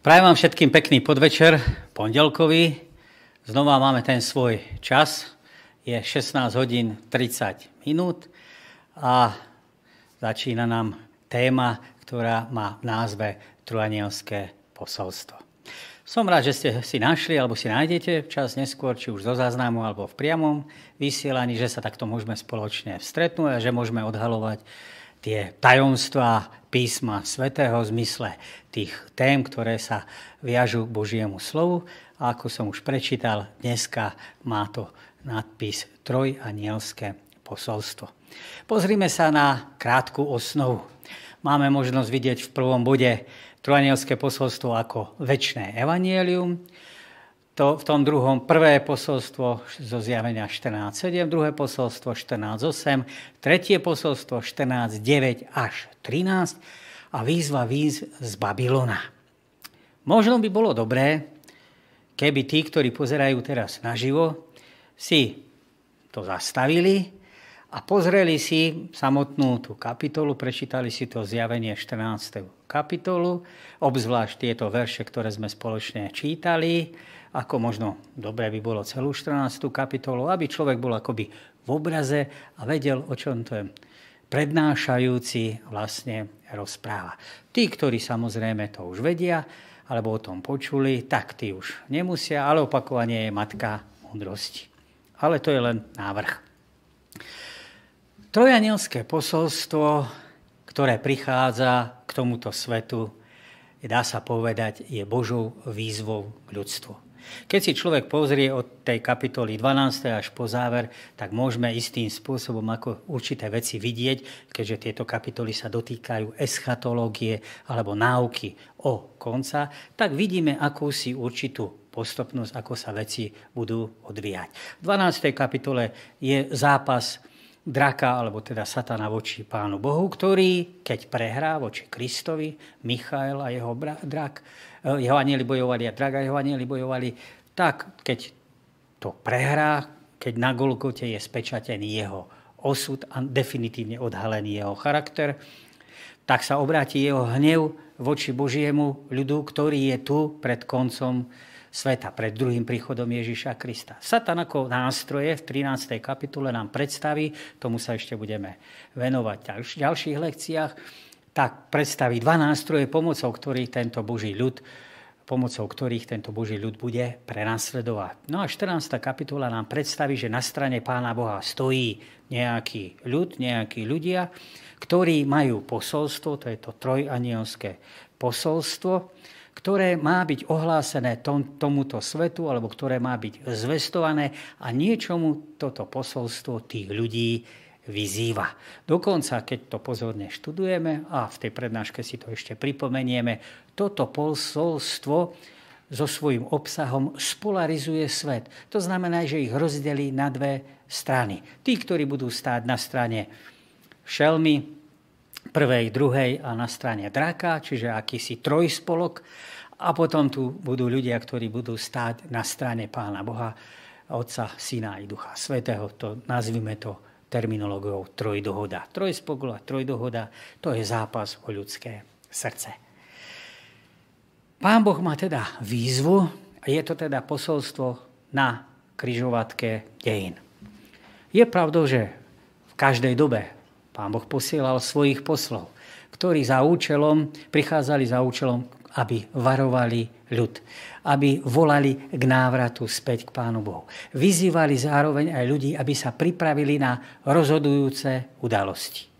Prajem vám všetkým pekný podvečer, pondelkový. Znova máme ten svoj čas. Je 16 hodín 30 minút a začína nám téma, ktorá má v názve Trojanielské posolstvo. Som rád, že ste si našli alebo si nájdete čas neskôr, či už zo záznamu alebo v priamom vysielaní, že sa takto môžeme spoločne stretnúť a že môžeme odhalovať tie tajomstvá písma svätého v zmysle tých tém, ktoré sa viažú k Božiemu slovu. A ako som už prečítal, dneska má to nadpis Trojanielské posolstvo. Pozrime sa na krátku osnovu. Máme možnosť vidieť v prvom bode Trojanielské posolstvo ako väčšné evanielium. To, v tom druhom prvé posolstvo zo zjavenia 14.7, druhé posolstvo 14.8, tretie posolstvo 14.9 až 13 a výzva výz z Babylona. Možno by bolo dobré, keby tí, ktorí pozerajú teraz naživo, si to zastavili a pozreli si samotnú tú kapitolu, prečítali si to zjavenie 14. kapitolu, obzvlášť tieto verše, ktoré sme spoločne čítali, ako možno dobre by bolo celú 14. kapitolu, aby človek bol akoby v obraze a vedel, o čom to je prednášajúci vlastne rozpráva. Tí, ktorí samozrejme to už vedia, alebo o tom počuli, tak tí už nemusia, ale opakovanie je matka múdrosti. Ale to je len návrh. Trojanielské posolstvo, ktoré prichádza k tomuto svetu, dá sa povedať, je Božou výzvou k ľudstvu. Keď si človek pozrie od tej kapitoly 12. až po záver, tak môžeme istým spôsobom ako určité veci vidieť, keďže tieto kapitoly sa dotýkajú eschatológie alebo náuky o konca, tak vidíme akúsi určitú postupnosť, ako sa veci budú odvíjať. V 12. kapitole je zápas draka, alebo teda satana voči pánu Bohu, ktorý, keď prehrá voči Kristovi, Michael a jeho drak, jeho anieli bojovali a drak a jeho anieli bojovali, tak keď to prehrá, keď na Golgote je spečatený jeho osud a definitívne odhalený jeho charakter, tak sa obráti jeho hnev voči Božiemu ľudu, ktorý je tu pred koncom sveta, pred druhým príchodom Ježiša Krista. Satan ako nástroje v 13. kapitule nám predstaví, tomu sa ešte budeme venovať v ďalších lekciách, tak predstaví dva nástroje, pomocou ktorých tento Boží ľud pomocou ktorých tento Boží ľud bude prenasledovať. No a 14. kapitola nám predstaví, že na strane Pána Boha stojí nejaký ľud, nejakí ľudia, ktorí majú posolstvo, to je to trojanielské posolstvo, ktoré má byť ohlásené tom, tomuto svetu, alebo ktoré má byť zvestované a niečomu toto posolstvo tých ľudí vyzýva. Dokonca, keď to pozorne študujeme, a v tej prednáške si to ešte pripomenieme, toto posolstvo so svojím obsahom spolarizuje svet. To znamená, že ich rozdelí na dve strany. Tí, ktorí budú stáť na strane šelmy, prvej, druhej a na strane draka, čiže akýsi trojspolok. A potom tu budú ľudia, ktorí budú stáť na strane Pána Boha, Otca, Syna i Ducha Svetého. To, nazvime to terminológiou trojdohoda. Trojspokol a trojdohoda, to je zápas o ľudské srdce. Pán Boh má teda výzvu a je to teda posolstvo na kryžovatke dejín. Je pravdou, že v každej dobe Pán Boh posielal svojich poslov, ktorí za účelom, prichádzali za účelom, aby varovali ľud, aby volali k návratu späť k Pánu Bohu. Vyzývali zároveň aj ľudí, aby sa pripravili na rozhodujúce udalosti.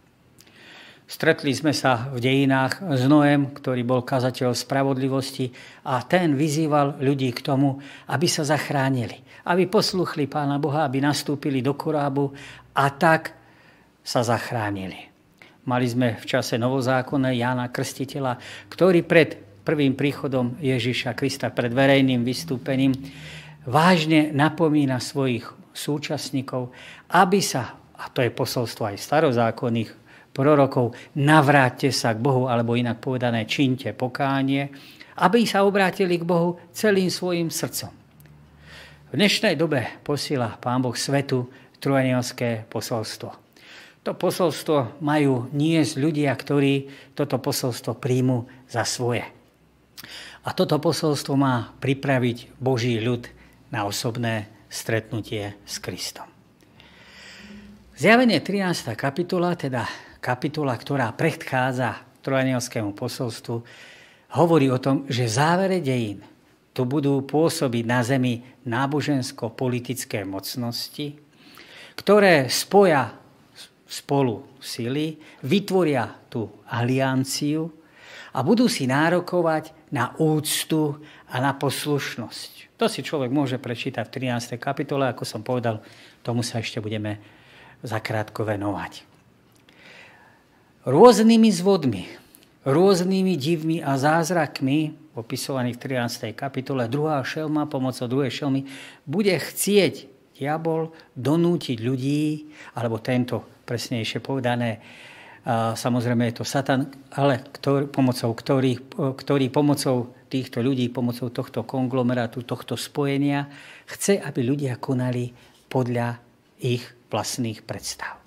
Stretli sme sa v dejinách s Noem, ktorý bol kazateľ spravodlivosti a ten vyzýval ľudí k tomu, aby sa zachránili, aby posluchli Pána Boha, aby nastúpili do korábu a tak sa zachránili. Mali sme v čase novozákonné Jána Krstiteľa, ktorý pred prvým príchodom Ježiša Krista, pred verejným vystúpením, vážne napomína svojich súčasníkov, aby sa, a to je posolstvo aj starozákonných prorokov, navráťte sa k Bohu, alebo inak povedané, činte pokánie, aby sa obrátili k Bohu celým svojim srdcom. V dnešnej dobe posiela Pán Boh svetu trojanielské posolstvo. To posolstvo majú niesť ľudia, ktorí toto posolstvo príjmu za svoje. A toto posolstvo má pripraviť Boží ľud na osobné stretnutie s Kristom. Zjavenie 13. kapitola, teda kapitola, ktorá predchádza trojanielskému posolstvu, hovorí o tom, že v závere dejín tu budú pôsobiť na zemi nábožensko-politické mocnosti, ktoré spoja spolu sily, vytvoria tú alianciu a budú si nárokovať na úctu a na poslušnosť. To si človek môže prečítať v 13. kapitole, ako som povedal, tomu sa ešte budeme zakrátko venovať. Rôznymi zvodmi, rôznymi divmi a zázrakmi, opisovaných v 13. kapitole, druhá šelma pomocou druhej šelmy, bude chcieť diabol donútiť ľudí, alebo tento presnejšie povedané, a samozrejme je to Satan, ale ktorý, pomocou ktorý, ktorý pomocou týchto ľudí, pomocou tohto konglomerátu, tohto spojenia, chce, aby ľudia konali podľa ich vlastných predstav.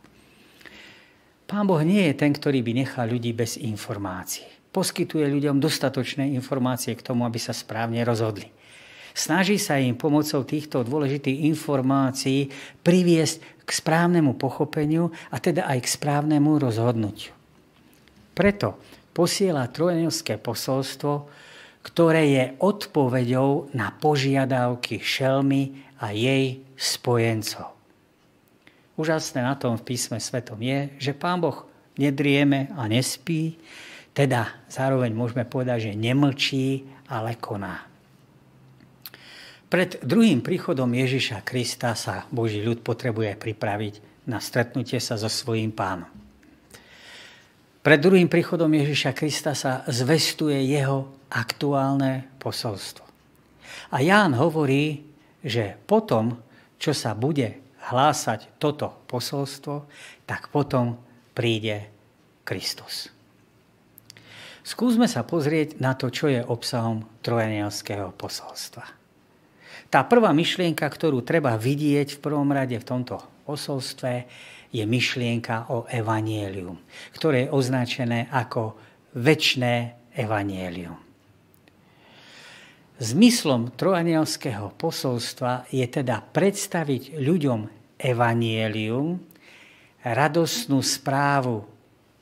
Pán Boh nie je ten, ktorý by nechal ľudí bez informácií. Poskytuje ľuďom dostatočné informácie k tomu, aby sa správne rozhodli. Snaží sa im pomocou týchto dôležitých informácií priviesť k správnemu pochopeniu a teda aj k správnemu rozhodnutiu. Preto posiela trojnilské posolstvo, ktoré je odpoveďou na požiadavky šelmy a jej spojencov. Úžasné na tom v písme svetom je, že Pán Boh nedrieme a nespí, teda zároveň môžeme povedať, že nemlčí, ale koná. Pred druhým príchodom Ježiša Krista sa Boží ľud potrebuje pripraviť na stretnutie sa so svojím pánom. Pred druhým príchodom Ježiša Krista sa zvestuje jeho aktuálne posolstvo. A Ján hovorí, že potom, čo sa bude hlásať toto posolstvo, tak potom príde Kristus. Skúsme sa pozrieť na to, čo je obsahom trojanielského posolstva. Tá prvá myšlienka, ktorú treba vidieť v prvom rade v tomto posolstve, je myšlienka o evanielium, ktoré je označené ako väčné evanielium. Zmyslom trojanielského posolstva je teda predstaviť ľuďom evanielium, radosnú správu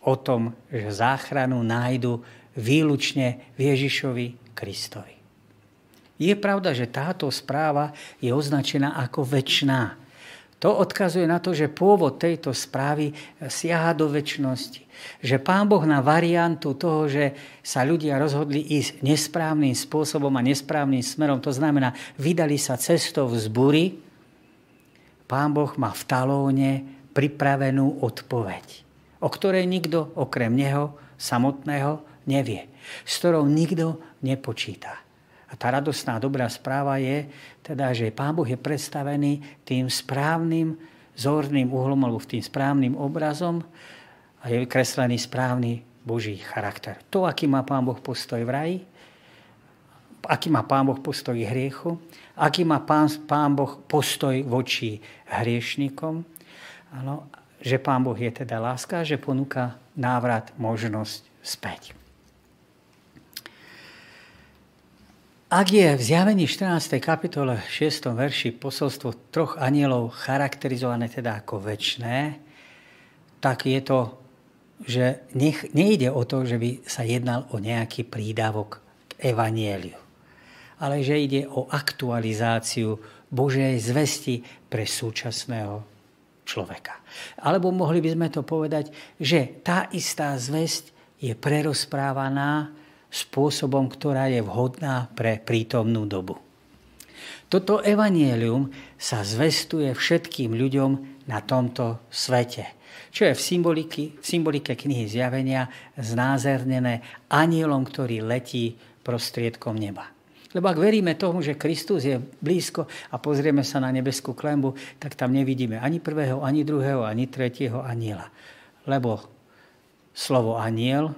o tom, že záchranu nájdu výlučne v Ježišovi Kristovi. Je pravda, že táto správa je označená ako väčšiná. To odkazuje na to, že pôvod tejto správy siaha do väčšnosti. Že Pán Boh na variantu toho, že sa ľudia rozhodli ísť nesprávnym spôsobom a nesprávnym smerom, to znamená, vydali sa cestou vzbury, Pán Boh má v talóne pripravenú odpoveď, o ktorej nikto okrem Neho samotného nevie, s ktorou nikto nepočíta. A tá radostná dobrá správa je, teda, že Pán Boh je predstavený tým správnym zorným uhlom alebo tým správnym obrazom a je vykreslený správny Boží charakter. To, aký má Pán Boh postoj v raji, aký má Pán Boh postoj k hriechu, aký má Pán, Pán Boh postoj voči hriešnikom, ano, že Pán Boh je teda láska, že ponúka návrat, možnosť späť. Ak je v zjavení 14. kapitole 6. verši posolstvo troch anielov charakterizované teda ako väčšné, tak je to, že nech, nejde o to, že by sa jednal o nejaký prídavok k evanieliu, ale že ide o aktualizáciu Božej zvesti pre súčasného človeka. Alebo mohli by sme to povedať, že tá istá zvesť je prerozprávaná spôsobom, ktorá je vhodná pre prítomnú dobu. Toto evanielium sa zvestuje všetkým ľuďom na tomto svete, čo je v, symboliky, v symbolike knihy Zjavenia znázernené anielom, ktorý letí prostriedkom neba. Lebo ak veríme tomu, že Kristus je blízko a pozrieme sa na nebeskú klembu, tak tam nevidíme ani prvého, ani druhého, ani tretieho aniela. Lebo slovo aniel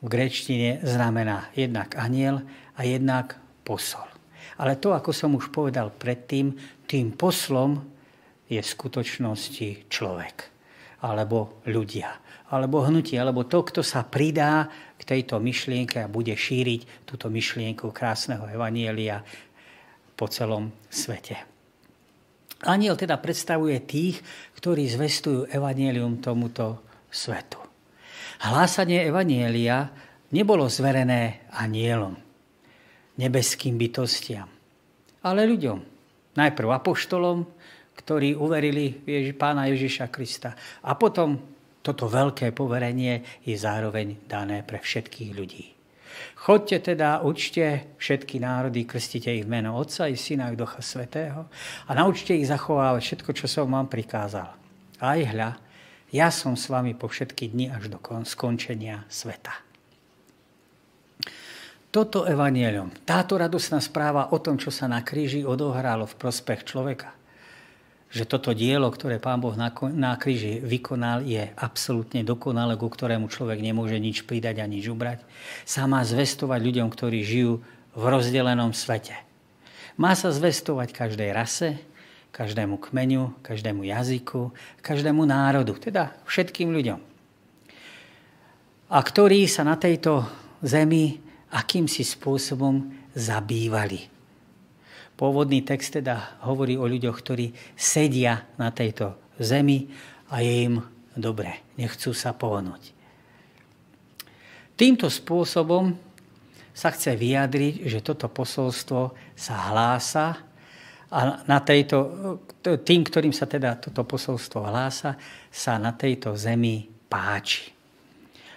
v grečtine znamená jednak aniel a jednak posol. Ale to, ako som už povedal predtým, tým poslom je v skutočnosti človek. alebo ľudia, alebo hnutie, alebo to, kto sa pridá k tejto myšlienke a bude šíriť túto myšlienku krásneho evanielia po celom svete. Aniel teda predstavuje tých, ktorí zvestujú evanielium tomuto svetu. Hlásanie evanielia nebolo zverené anielom, nebeským bytostiam, ale ľuďom. Najprv apoštolom, ktorí uverili pána Ježiša Krista. A potom toto veľké poverenie je zároveň dané pre všetkých ľudí. Chodte teda, učte všetky národy, krstite ich v meno Otca i Syna i Ducha Svetého a naučte ich zachovávať všetko, čo som vám prikázal. Aj hľa, ja som s vami po všetky dni až do skončenia sveta. Toto evanielium, táto radosná správa o tom, čo sa na kríži odohralo v prospech človeka, že toto dielo, ktoré Pán Boh na, kríži vykonal, je absolútne dokonalé, ku ktorému človek nemôže nič pridať a nič ubrať, sa má zvestovať ľuďom, ktorí žijú v rozdelenom svete. Má sa zvestovať každej rase, každému kmeniu, každému jazyku, každému národu, teda všetkým ľuďom. A ktorí sa na tejto zemi akýmsi spôsobom zabývali. Pôvodný text teda hovorí o ľuďoch, ktorí sedia na tejto zemi a je im dobre, nechcú sa pohnúť. Týmto spôsobom sa chce vyjadriť, že toto posolstvo sa hlása a na tejto, tým, ktorým sa teda toto posolstvo hlása, sa na tejto zemi páči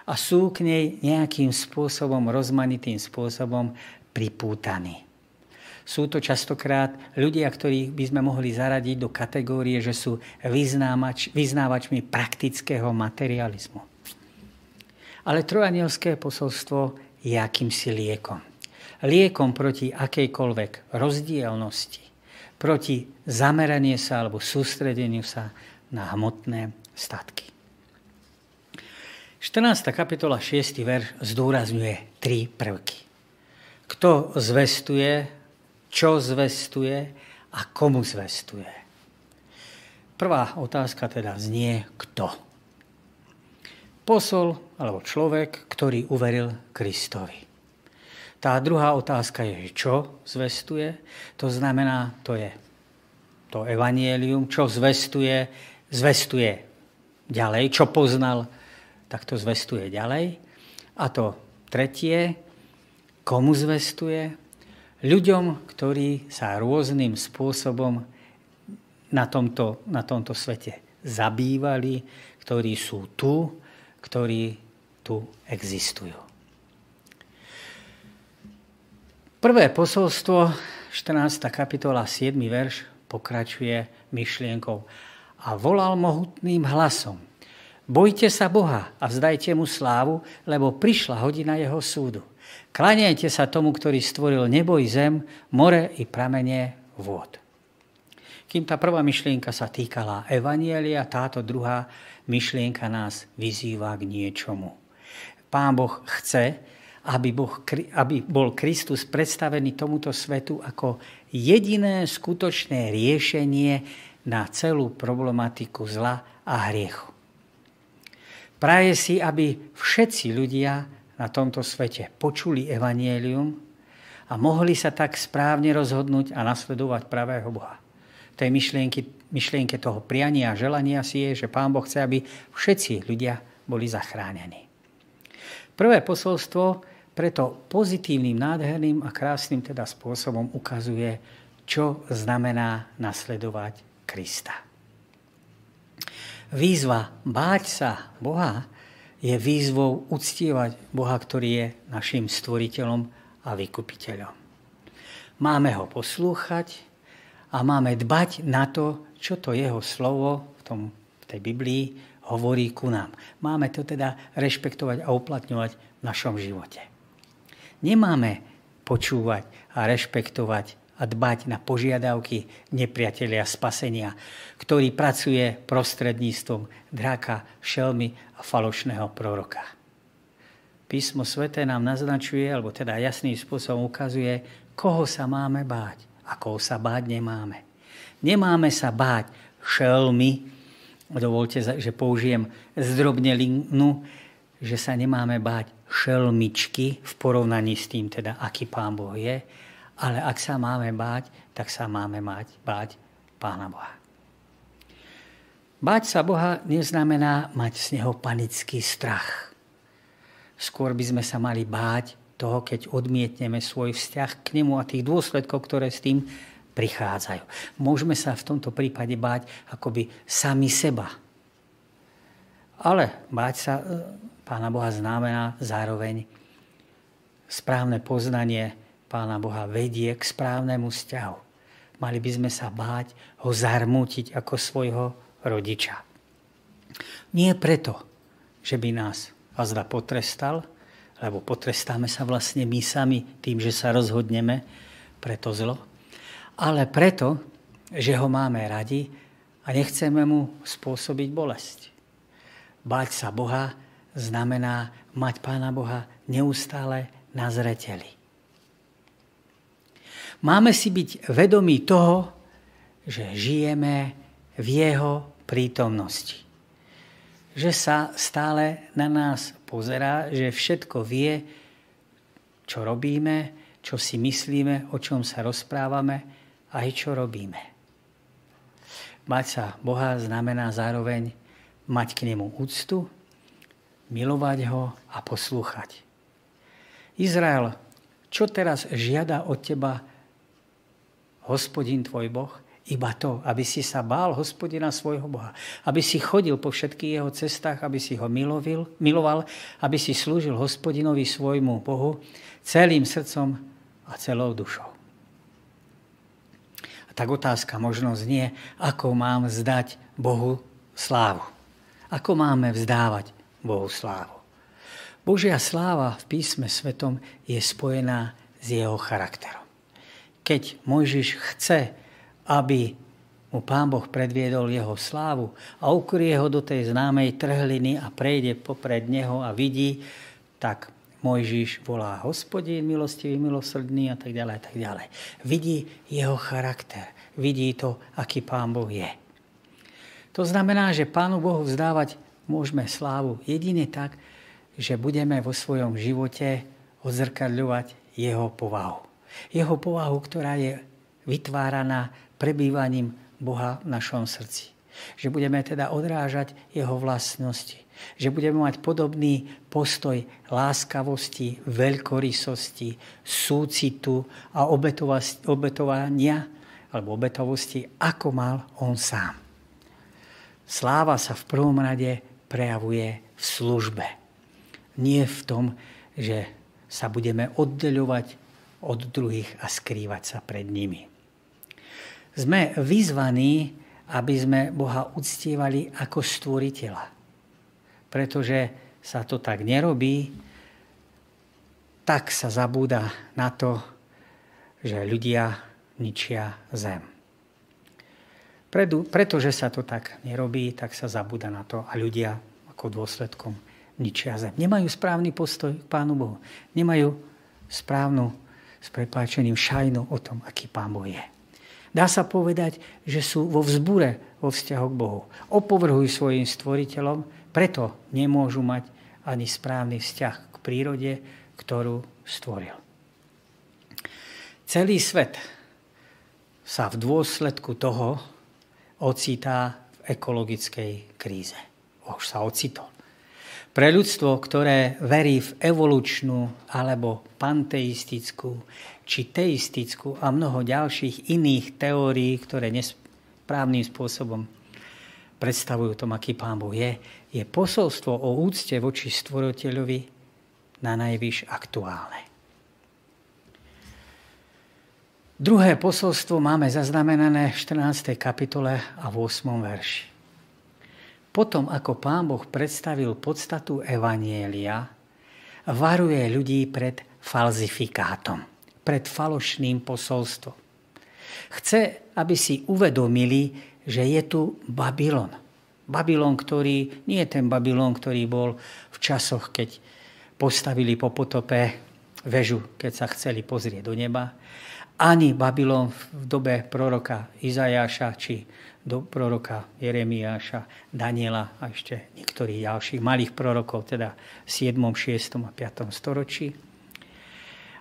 a sú k nej nejakým spôsobom, rozmanitým spôsobom pripútaní. Sú to častokrát ľudia, ktorých by sme mohli zaradiť do kategórie, že sú vyznávač, vyznávačmi praktického materializmu. Ale trojanielské posolstvo je akýmsi liekom. Liekom proti akejkoľvek rozdielnosti, proti zameranie sa alebo sústredeniu sa na hmotné statky. 14. kapitola 6. verš zdôrazňuje tri prvky. Kto zvestuje, čo zvestuje a komu zvestuje. Prvá otázka teda znie kto. Posol alebo človek, ktorý uveril Kristovi. Tá druhá otázka je, čo zvestuje. To znamená, to je to evanielium, čo zvestuje, zvestuje ďalej, čo poznal tak to zvestuje ďalej. A to tretie, komu zvestuje? Ľuďom, ktorí sa rôznym spôsobom na tomto, na tomto svete zabývali, ktorí sú tu, ktorí tu existujú. Prvé posolstvo, 14. kapitola, 7. verš, pokračuje myšlienkou. A volal mohutným hlasom – Bojte sa Boha a vzdajte mu slávu, lebo prišla hodina jeho súdu. Klaniajte sa tomu, ktorý stvoril nebo i zem, more i pramenie vôd. Kým tá prvá myšlienka sa týkala Evanielia, táto druhá myšlienka nás vyzýva k niečomu. Pán Boh chce, aby, boh, aby bol Kristus predstavený tomuto svetu ako jediné skutočné riešenie na celú problematiku zla a hriechu. Praje si, aby všetci ľudia na tomto svete počuli evanielium a mohli sa tak správne rozhodnúť a nasledovať pravého Boha. Tej myšlienky, myšlienke toho priania a želania si je, že Pán Boh chce, aby všetci ľudia boli zachránení. Prvé posolstvo preto pozitívnym, nádherným a krásnym teda spôsobom ukazuje, čo znamená nasledovať Krista. Výzva báť sa Boha je výzvou uctievať Boha, ktorý je našim stvoriteľom a vykupiteľom. Máme ho poslúchať a máme dbať na to, čo to jeho slovo v, tom, v tej Biblii hovorí ku nám. Máme to teda rešpektovať a uplatňovať v našom živote. Nemáme počúvať a rešpektovať a dbať na požiadavky nepriatelia spasenia, ktorý pracuje prostredníctvom draka, šelmy a falošného proroka. Písmo svete nám naznačuje, alebo teda jasným spôsobom ukazuje, koho sa máme báť a koho sa báť nemáme. Nemáme sa báť šelmy dovolte, že použijem zdrobnelinu, že sa nemáme báť šelmičky v porovnaní s tým, teda aký pán Boh je, ale ak sa máme báť, tak sa máme mať, báť pána Boha. Báť sa Boha neznamená mať z Neho panický strach. Skôr by sme sa mali báť toho, keď odmietneme svoj vzťah k Nemu a tých dôsledkov, ktoré s tým prichádzajú. Môžeme sa v tomto prípade báť akoby sami seba. Ale báť sa Pána Boha znamená zároveň správne poznanie Pána Boha vedie k správnemu vzťahu. Mali by sme sa báť ho zarmútiť ako svojho rodiča. Nie preto, že by nás azda potrestal, lebo potrestáme sa vlastne my sami tým, že sa rozhodneme pre to zlo, ale preto, že ho máme radi a nechceme mu spôsobiť bolesť. Báť sa Boha znamená mať Pána Boha neustále na zreteli. Máme si byť vedomí toho, že žijeme v Jeho prítomnosti. Že sa stále na nás pozerá, že všetko vie, čo robíme, čo si myslíme, o čom sa rozprávame aj čo robíme. Mať sa Boha znamená zároveň mať k nemu úctu, milovať ho a poslúchať. Izrael, čo teraz žiada od teba hospodin tvoj Boh? Iba to, aby si sa bál hospodina svojho Boha. Aby si chodil po všetkých jeho cestách, aby si ho milovil, miloval, aby si slúžil hospodinovi svojmu Bohu celým srdcom a celou dušou. A tak otázka možno znie, ako mám vzdať Bohu slávu. Ako máme vzdávať Bohu slávu. Božia sláva v písme svetom je spojená s jeho charakterom. Keď Mojžiš chce aby mu pán Boh predviedol jeho slávu a ukrie ho do tej známej trhliny a prejde popred neho a vidí, tak Mojžiš volá hospodín, milostivý, milosrdný a tak ďalej a tak ďalej. Vidí jeho charakter, vidí to, aký pán Boh je. To znamená, že pánu Bohu vzdávať môžeme slávu jedine tak, že budeme vo svojom živote odzrkadľovať jeho povahu. Jeho povahu, ktorá je vytváraná prebývaním Boha v našom srdci. Že budeme teda odrážať jeho vlastnosti. Že budeme mať podobný postoj láskavosti, veľkorysosti, súcitu a obetovania alebo obetovosti, ako mal on sám. Sláva sa v prvom rade prejavuje v službe. Nie v tom, že sa budeme oddeľovať od druhých a skrývať sa pred nimi. Sme vyzvaní, aby sme Boha uctievali ako stvoriteľa. Pretože sa to tak nerobí, tak sa zabúda na to, že ľudia ničia zem. Pretože sa to tak nerobí, tak sa zabúda na to a ľudia ako dôsledkom ničia zem. Nemajú správny postoj k Pánu Bohu. Nemajú správnu, s prepáčením, šajnu o tom, aký Pán Boh je. Dá sa povedať, že sú vo vzbure vo vzťahu k Bohu. Opovrhujú svojim stvoriteľom, preto nemôžu mať ani správny vzťah k prírode, ktorú stvoril. Celý svet sa v dôsledku toho ocitá v ekologickej kríze. Už sa ocitol. Pre ľudstvo, ktoré verí v evolučnú alebo panteistickú či teistickú a mnoho ďalších iných teórií, ktoré nesprávnym spôsobom predstavujú tom, aký Pán Boh je, je posolstvo o úcte voči stvoriteľovi na najvyš aktuálne. Druhé posolstvo máme zaznamenané v 14. kapitole a v 8. verši. Potom, ako pán Boh predstavil podstatu Evanielia, varuje ľudí pred falzifikátom, pred falošným posolstvom. Chce, aby si uvedomili, že je tu Babylon. Babylon, ktorý nie je ten Babylon, ktorý bol v časoch, keď postavili po potope väžu, keď sa chceli pozrieť do neba. Ani Babylon v dobe proroka Izajáša či do proroka Jeremiáša, Daniela a ešte niektorých ďalších malých prorokov, teda v 7., 6. a 5. storočí.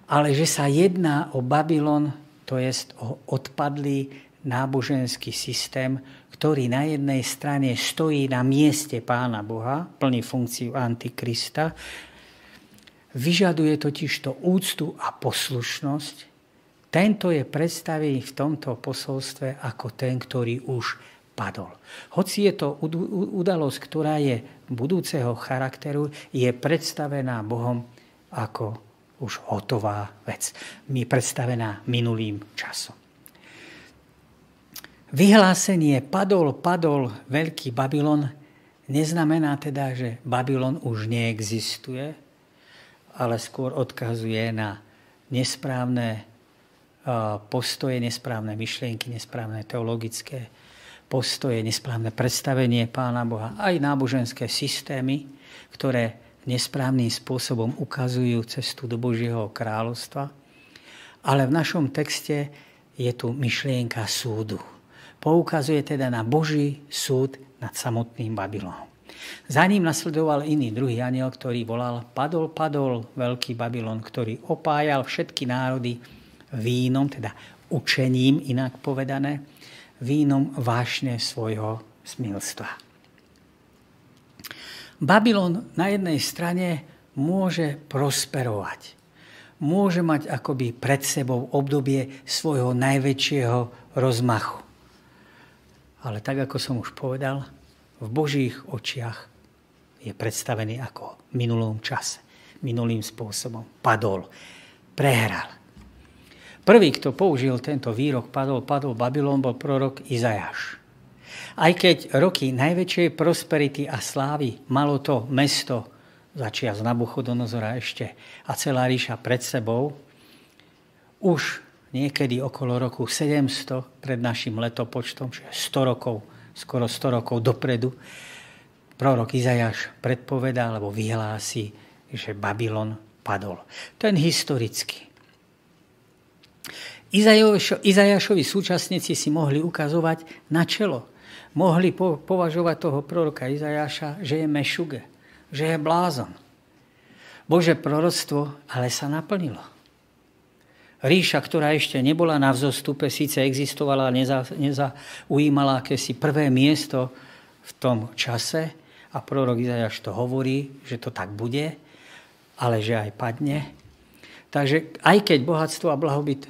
Ale že sa jedná o Babylon, to je o odpadlý náboženský systém, ktorý na jednej strane stojí na mieste Pána Boha, plný funkciu Antikrista, vyžaduje totiž to úctu a poslušnosť, tento je predstavený v tomto posolstve ako ten, ktorý už padol. Hoci je to udalosť, ktorá je budúceho charakteru, je predstavená Bohom ako už hotová vec. Mi predstavená minulým časom. Vyhlásenie padol, padol veľký Babylon neznamená teda, že Babylon už neexistuje, ale skôr odkazuje na nesprávne postoje, nesprávne myšlienky, nesprávne teologické postoje, nesprávne predstavenie Pána Boha, aj náboženské systémy, ktoré nesprávnym spôsobom ukazujú cestu do Božieho kráľovstva. Ale v našom texte je tu myšlienka súdu. Poukazuje teda na Boží súd nad samotným Babylonom. Za ním nasledoval iný druhý aniel, ktorý volal Padol, padol veľký Babylon, ktorý opájal všetky národy vínom, teda učením inak povedané, vínom vášne svojho smilstva. Babylon na jednej strane môže prosperovať. Môže mať akoby pred sebou obdobie svojho najväčšieho rozmachu. Ale tak, ako som už povedal, v Božích očiach je predstavený ako v minulom čase, minulým spôsobom. Padol, prehral. Prvý, kto použil tento výrok, padol, padol Babylon, bol prorok Izajáš. Aj keď roky najväčšej prosperity a slávy malo to mesto začia z Nabuchodonozora ešte a celá ríša pred sebou, už niekedy okolo roku 700 pred našim letopočtom, čiže 100 rokov, skoro 100 rokov dopredu, prorok Izajáš predpovedá alebo vyhlási, že Babylon padol. Ten historický. Izajašovi súčasníci si mohli ukazovať na čelo. Mohli po, považovať toho proroka Izajaša, že je mešuge, že je blázon. Bože proroctvo ale sa naplnilo. Ríša, ktorá ešte nebola na vzostupe, síce existovala neza, nezaujímala akési prvé miesto v tom čase a prorok Izajaš to hovorí, že to tak bude, ale že aj padne. Takže aj keď bohatstvo a blahobyt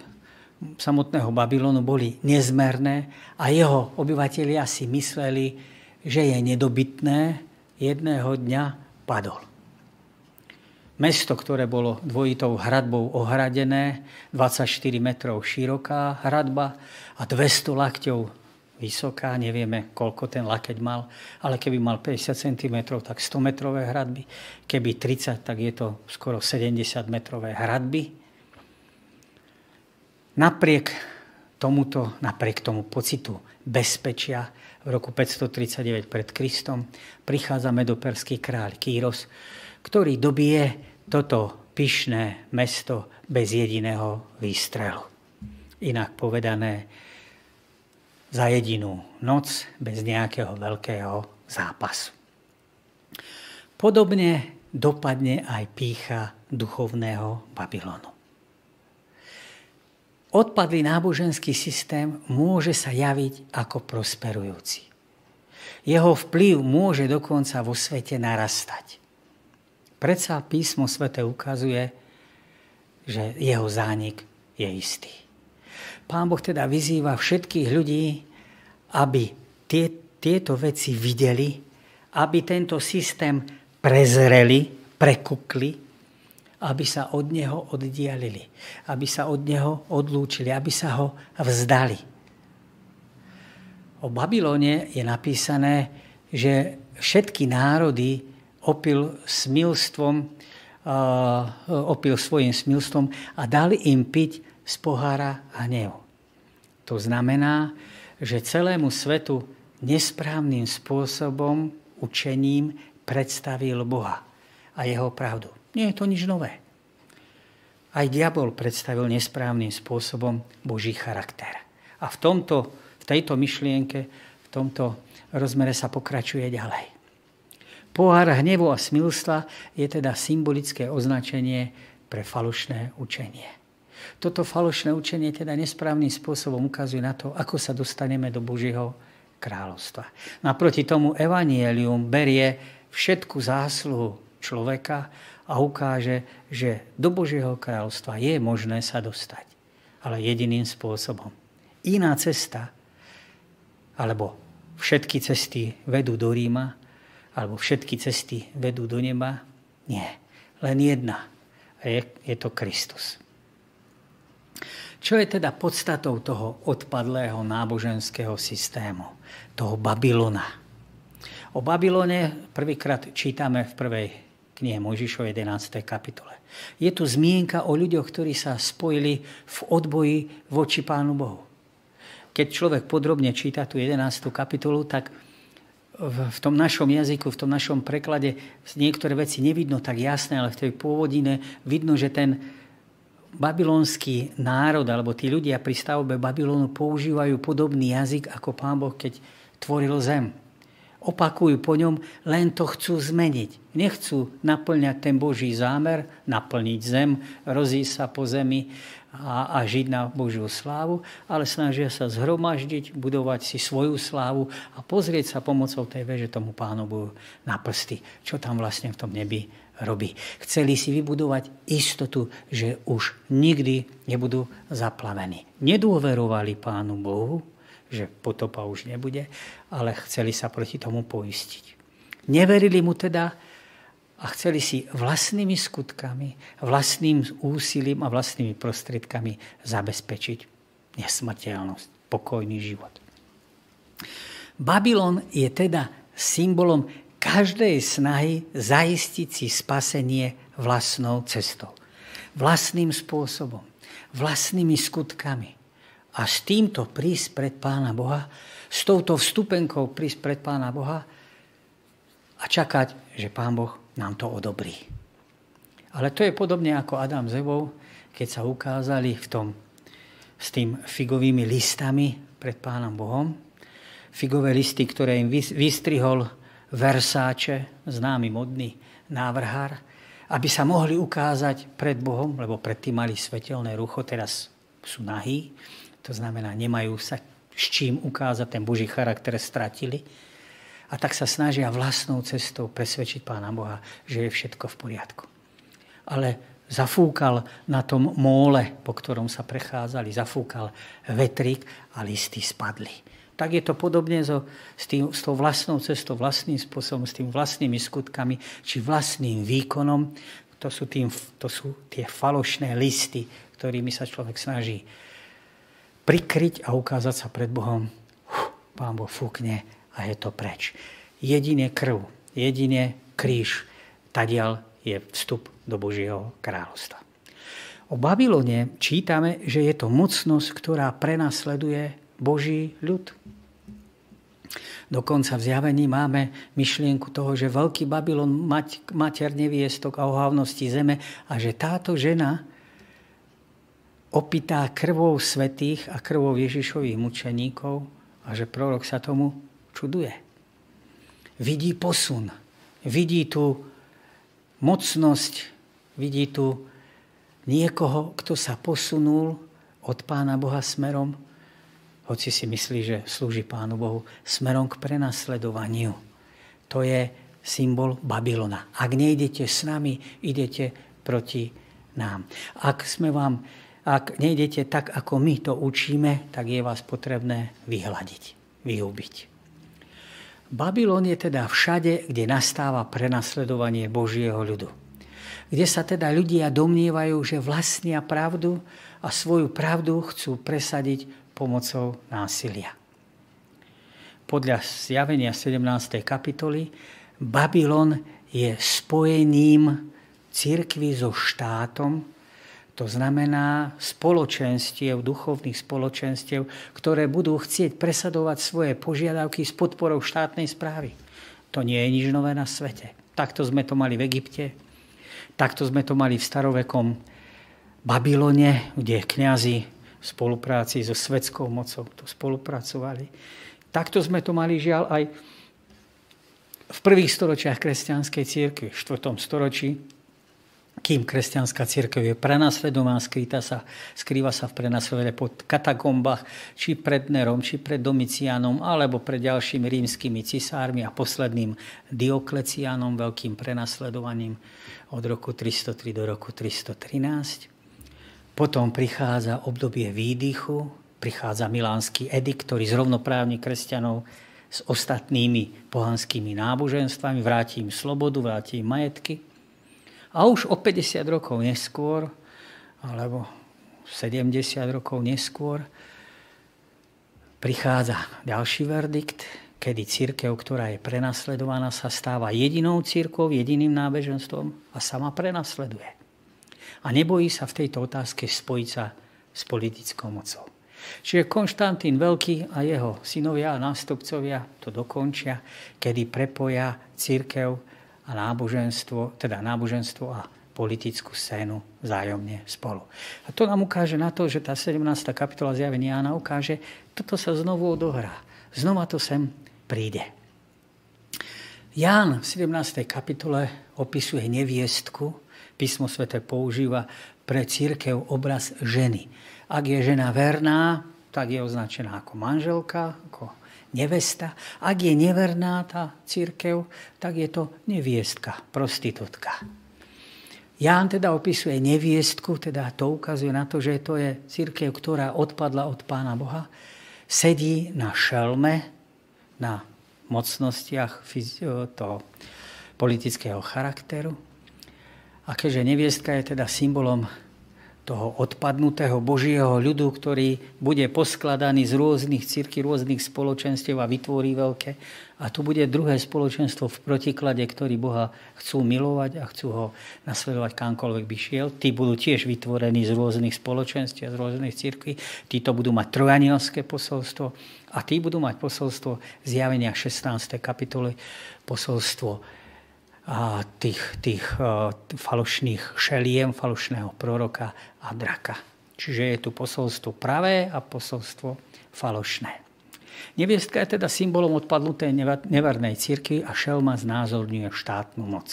samotného Babylonu boli nezmerné a jeho obyvatelia si mysleli, že je nedobytné, jedného dňa padol. Mesto, ktoré bolo dvojitou hradbou ohradené, 24 metrov široká hradba a 200 lakťov vysoká, nevieme, koľko ten lakeť mal, ale keby mal 50 cm, tak 100 metrové hradby, keby 30, tak je to skoro 70 metrové hradby Napriek tomuto, napriek tomu pocitu bezpečia v roku 539 pred Kristom prichádza medoperský kráľ Kýros, ktorý dobije toto pyšné mesto bez jediného výstrelu. Inak povedané, za jedinú noc bez nejakého veľkého zápasu. Podobne dopadne aj pícha duchovného Babylonu. Odpadlý náboženský systém môže sa javiť ako prosperujúci. Jeho vplyv môže dokonca vo svete narastať. Predsa písmo svete ukazuje, že jeho zánik je istý. Pán Boh teda vyzýva všetkých ľudí, aby tie, tieto veci videli, aby tento systém prezreli, prekukli aby sa od neho oddialili, aby sa od neho odlúčili, aby sa ho vzdali. O Babylone je napísané, že všetky národy opil smilstvom, uh, opil svojim smilstvom a dali im piť z pohára hnev. To znamená, že celému svetu nesprávnym spôsobom, učením predstavil Boha a jeho pravdu. Nie je to nič nové. Aj diabol predstavil nesprávnym spôsobom Boží charakter. A v, tomto, v tejto myšlienke, v tomto rozmere sa pokračuje ďalej. Pohár hnevu a smilstva je teda symbolické označenie pre falošné učenie. Toto falošné učenie teda nesprávnym spôsobom ukazuje na to, ako sa dostaneme do Božieho kráľovstva. Naproti tomu evanielium berie všetku zásluhu človeka a ukáže, že do Božieho kráľovstva je možné sa dostať. Ale jediným spôsobom. Iná cesta, alebo všetky cesty vedú do Ríma, alebo všetky cesty vedú do neba, nie. Len jedna. Je, je to Kristus. Čo je teda podstatou toho odpadlého náboženského systému, toho Babylona? O Babylone prvýkrát čítame v prvej knihe Mojžišov 11. kapitole. Je tu zmienka o ľuďoch, ktorí sa spojili v odboji voči Pánu Bohu. Keď človek podrobne číta tú 11. kapitolu, tak v tom našom jazyku, v tom našom preklade niektoré veci nevidno tak jasné, ale v tej pôvodine vidno, že ten babylonský národ alebo tí ľudia pri stavbe Babylonu používajú podobný jazyk ako pán Boh, keď tvoril zem. Opakujú po ňom, len to chcú zmeniť. Nechcú naplňať ten Boží zámer, naplniť zem, rozísť sa po zemi a, a žiť na Božiu slávu, ale snažia sa zhromaždiť, budovať si svoju slávu a pozrieť sa pomocou tej veže tomu pánu Bohu na prsty, čo tam vlastne v tom nebi robí. Chceli si vybudovať istotu, že už nikdy nebudú zaplavení. Nedôverovali Pánu Bohu, že potopa už nebude, ale chceli sa proti tomu poistiť. Neverili mu teda a chceli si vlastnými skutkami, vlastným úsilím a vlastnými prostriedkami zabezpečiť nesmrteľnosť, pokojný život. Babylon je teda symbolom každej snahy zaistiť si spasenie vlastnou cestou. Vlastným spôsobom, vlastnými skutkami. A s týmto prísť pred Pána Boha, s touto vstupenkou prísť pred Pána Boha a čakať, že Pán Boh nám to odobrí. Ale to je podobne ako Adam s keď sa ukázali v tom, s tým figovými listami pred Pánom Bohom. Figové listy, ktoré im vystrihol Versáče, známy modný návrhár, aby sa mohli ukázať pred Bohom, lebo predtým mali svetelné rucho, teraz sú nahý, to znamená, nemajú sa s čím ukázať, ten Boží charakter stratili. A tak sa snažia vlastnou cestou presvedčiť Pána Boha, že je všetko v poriadku. Ale zafúkal na tom móle, po ktorom sa prechádzali, zafúkal vetrik a listy spadli tak je to podobne so, s, tým, s tou vlastnou cestou, vlastným spôsobom, s tým vlastnými skutkami, či vlastným výkonom. To sú, tým, to sú tie falošné listy, ktorými sa človek snaží prikryť a ukázať sa pred Bohom. Uf, pán Boh fúkne a je to preč. Jedine krv, jedine kríž, tadiaľ je vstup do Božieho kráľovstva. O Babylone čítame, že je to mocnosť, ktorá prenasleduje Boží ľud. Dokonca v zjavení máme myšlienku toho, že veľký Babylon, mať, mater neviestok a ohavnosti zeme a že táto žena opýtá krvou svetých a krvou Ježišových mučeníkov a že prorok sa tomu čuduje. Vidí posun, vidí tu mocnosť, vidí tu niekoho, kto sa posunul od Pána Boha smerom hoci si myslí, že slúži Pánu Bohu, smerom k prenasledovaniu. To je symbol Babylona. Ak nejdete s nami, idete proti nám. Ak, sme vám, ak nejdete tak, ako my to učíme, tak je vás potrebné vyhľadiť, vyhubiť. Babylon je teda všade, kde nastáva prenasledovanie Božieho ľudu. Kde sa teda ľudia domnievajú, že vlastnia pravdu a svoju pravdu chcú presadiť pomocou násilia. Podľa zjavenia 17. kapitoly Babylon je spojením cirkvy so štátom, to znamená spoločenstiev, duchovných spoločenstiev, ktoré budú chcieť presadovať svoje požiadavky s podporou štátnej správy. To nie je nič nové na svete. Takto sme to mali v Egypte, takto sme to mali v starovekom Babylone, kde kňazi v spolupráci so svetskou mocou tu spolupracovali. Takto sme to mali žiaľ aj v prvých storočiach kresťanskej církvy, v 4. storočí, kým kresťanská církev je prenasledovaná, skrýta sa, skrýva sa v prenasledovaní pod katakombách, či pred Nerom, či pred Domicianom, alebo pred ďalšími rímskymi cisármi a posledným Dioklecianom, veľkým prenasledovaním od roku 303 do roku 313. Potom prichádza obdobie výdychu, prichádza milánsky edikt, ktorý zrovnoprávni kresťanov s ostatnými pohanskými náboženstvami, vráti im slobodu, vráti im majetky. A už o 50 rokov neskôr, alebo 70 rokov neskôr, prichádza ďalší verdikt, kedy církev, ktorá je prenasledovaná, sa stáva jedinou církou, jediným nábeženstvom a sama prenasleduje. A nebojí sa v tejto otázke spojiť sa s politickou mocou. Čiže Konštantín Veľký a jeho synovia a nástupcovia to dokončia, kedy prepoja církev a náboženstvo, teda náboženstvo a politickú scénu vzájomne spolu. A to nám ukáže na to, že tá 17. kapitola zjavenia Jána ukáže, toto sa znovu odohrá. Znova to sem príde. Ján v 17. kapitole opisuje neviestku. Písmo svete používa pre církev obraz ženy. Ak je žena verná, tak je označená ako manželka, ako nevesta. Ak je neverná tá církev, tak je to neviestka, prostitútka. Ján teda opisuje neviestku, teda to ukazuje na to, že to je církev, ktorá odpadla od Pána Boha, sedí na šelme, na mocnostiach toho politického charakteru. A keďže neviestka je teda symbolom toho odpadnutého Božieho ľudu, ktorý bude poskladaný z rôznych círky, rôznych spoločenstiev a vytvorí veľké. A tu bude druhé spoločenstvo v protiklade, ktorí Boha chcú milovať a chcú ho nasledovať kamkoľvek by šiel. Tí budú tiež vytvorení z rôznych spoločenstiev, z rôznych církví. Títo budú mať trojanielské posolstvo a tí budú mať posolstvo zjavenia 16. kapitoly, posolstvo tých, tých falošných šeliem, falošného proroka a draka. Čiže je tu posolstvo pravé a posolstvo falošné. Neviestka je teda symbolom odpadnutej nevernej cirkvi a šelma znázorňuje štátnu moc.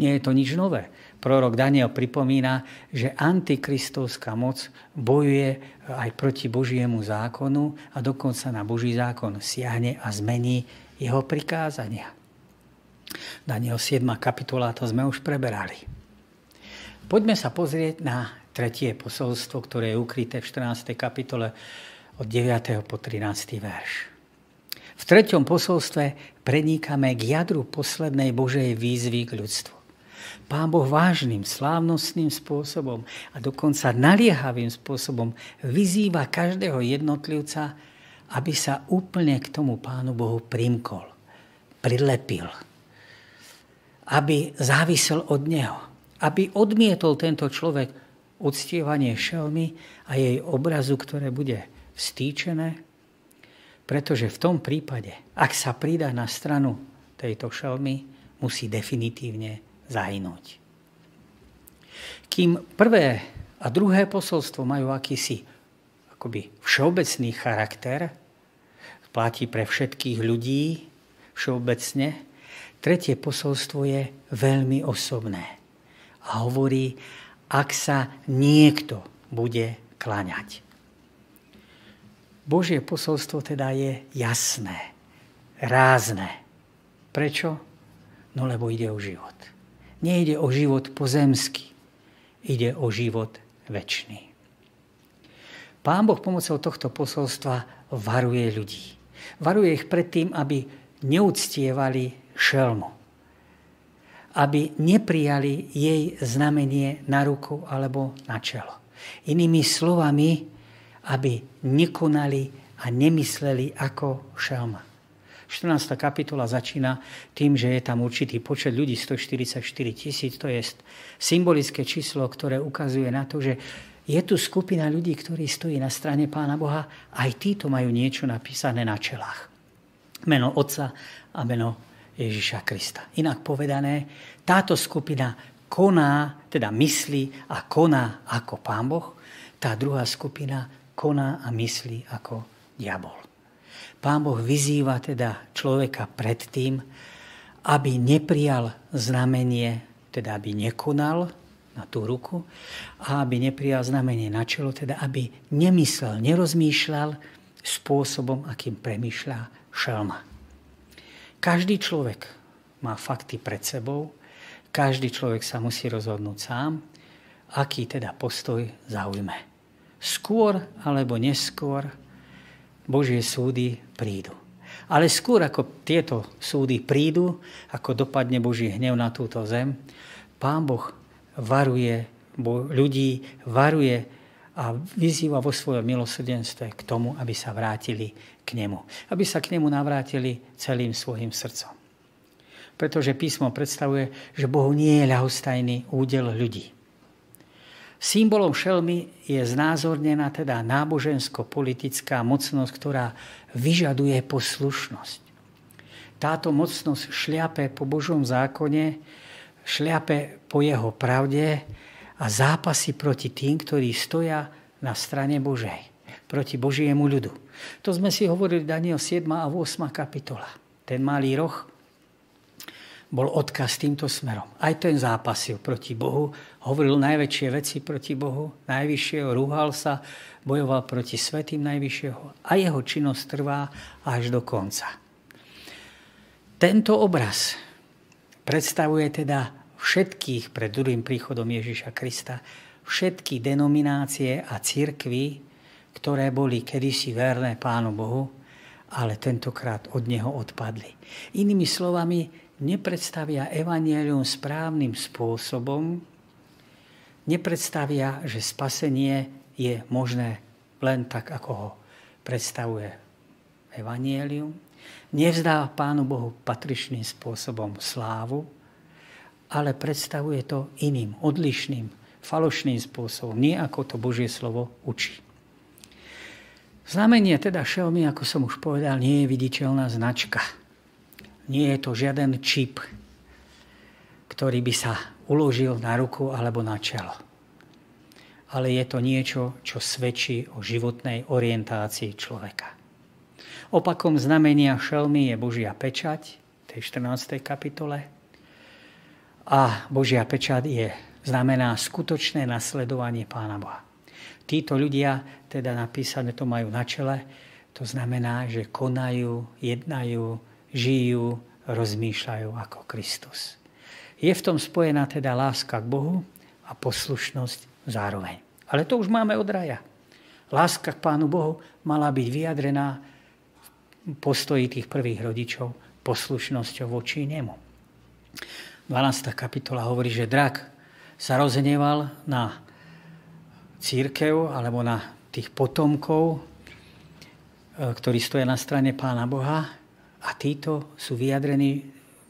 Nie je to nič nové. Prorok Daniel pripomína, že antikristovská moc bojuje aj proti Božiemu zákonu a dokonca na Boží zákon siahne a zmení jeho prikázania. Daniel 7. kapitola, to sme už preberali. Poďme sa pozrieť na tretie posolstvo, ktoré je ukryté v 14. kapitole od 9. po 13. verš. V treťom posolstve prenikame k jadru poslednej Božej výzvy k ľudstvu. Pán Boh vážnym, slávnostným spôsobom a dokonca naliehavým spôsobom vyzýva každého jednotlivca, aby sa úplne k tomu Pánu Bohu primkol, prilepil aby závisel od neho. Aby odmietol tento človek uctievanie šelmy a jej obrazu, ktoré bude vstýčené, pretože v tom prípade, ak sa pridá na stranu tejto šelmy, musí definitívne zahynúť. Kým prvé a druhé posolstvo majú akýsi akoby všeobecný charakter, platí pre všetkých ľudí všeobecne, Tretie posolstvo je veľmi osobné. A hovorí, ak sa niekto bude klaňať. Božie posolstvo teda je jasné, rázne. Prečo? No lebo ide o život. Nejde o život pozemský, ide o život väčší. Pán Boh pomocou tohto posolstva varuje ľudí. Varuje ich pred tým, aby neúctievali šelmu. Aby neprijali jej znamenie na ruku alebo na čelo. Inými slovami, aby nekonali a nemysleli ako šelma. 14. kapitola začína tým, že je tam určitý počet ľudí, 144 tisíc, to je symbolické číslo, ktoré ukazuje na to, že je tu skupina ľudí, ktorí stojí na strane Pána Boha, aj títo majú niečo napísané na čelách. Meno Otca a meno Ježiša Krista. Inak povedané, táto skupina koná, teda myslí a koná ako Pán Boh, tá druhá skupina koná a myslí ako diabol. Pán Boh vyzýva teda človeka pred tým, aby neprijal znamenie, teda aby nekonal na tú ruku a aby neprijal znamenie na čelo, teda aby nemyslel, nerozmýšľal spôsobom, akým premýšľa šelma. Každý človek má fakty pred sebou, každý človek sa musí rozhodnúť sám, aký teda postoj zaujme. Skôr alebo neskôr Božie súdy prídu. Ale skôr ako tieto súdy prídu, ako dopadne Boží hnev na túto zem, Pán Boh varuje ľudí, varuje a vyzýva vo svojom milosrdenstve k tomu, aby sa vrátili k nemu. Aby sa k nemu navrátili celým svojim srdcom. Pretože písmo predstavuje, že Bohu nie je ľahostajný údel ľudí. Symbolom šelmy je znázornená teda nábožensko-politická mocnosť, ktorá vyžaduje poslušnosť. Táto mocnosť šliape po Božom zákone, šliape po jeho pravde a zápasy proti tým, ktorí stoja na strane Božej, proti Božiemu ľudu. To sme si hovorili Daniel 7. a 8. kapitola. Ten malý roh bol odkaz týmto smerom. Aj ten zápasil proti Bohu, hovoril najväčšie veci proti Bohu, najvyššieho, rúhal sa, bojoval proti svetým najvyššieho a jeho činnosť trvá až do konca. Tento obraz predstavuje teda všetkých pred druhým príchodom Ježiša Krista, všetky denominácie a církvy, ktoré boli kedysi verné Pánu Bohu, ale tentokrát od Neho odpadli. Inými slovami, nepredstavia evanielium správnym spôsobom, nepredstavia, že spasenie je možné len tak, ako ho predstavuje evanielium, nevzdá Pánu Bohu patričným spôsobom slávu, ale predstavuje to iným, odlišným, falošným spôsobom, nie ako to Božie slovo učí. Znamenie teda šelmy, ako som už povedal, nie je viditeľná značka – nie je to žiaden čip, ktorý by sa uložil na ruku alebo na čelo. Ale je to niečo, čo svedčí o životnej orientácii človeka. Opakom znamenia šelmy je Božia pečať, tej 14. kapitole. A Božia pečať je, znamená skutočné nasledovanie Pána Boha. Títo ľudia, teda napísané to majú na čele, to znamená, že konajú, jednajú, žijú, rozmýšľajú ako Kristus. Je v tom spojená teda láska k Bohu a poslušnosť zároveň. Ale to už máme od raja. Láska k Pánu Bohu mala byť vyjadrená v postoji tých prvých rodičov poslušnosťou voči nemu. 12. kapitola hovorí, že drak sa rozhneval na církev alebo na tých potomkov, e, ktorí stoja na strane Pána Boha a títo sú vyjadrení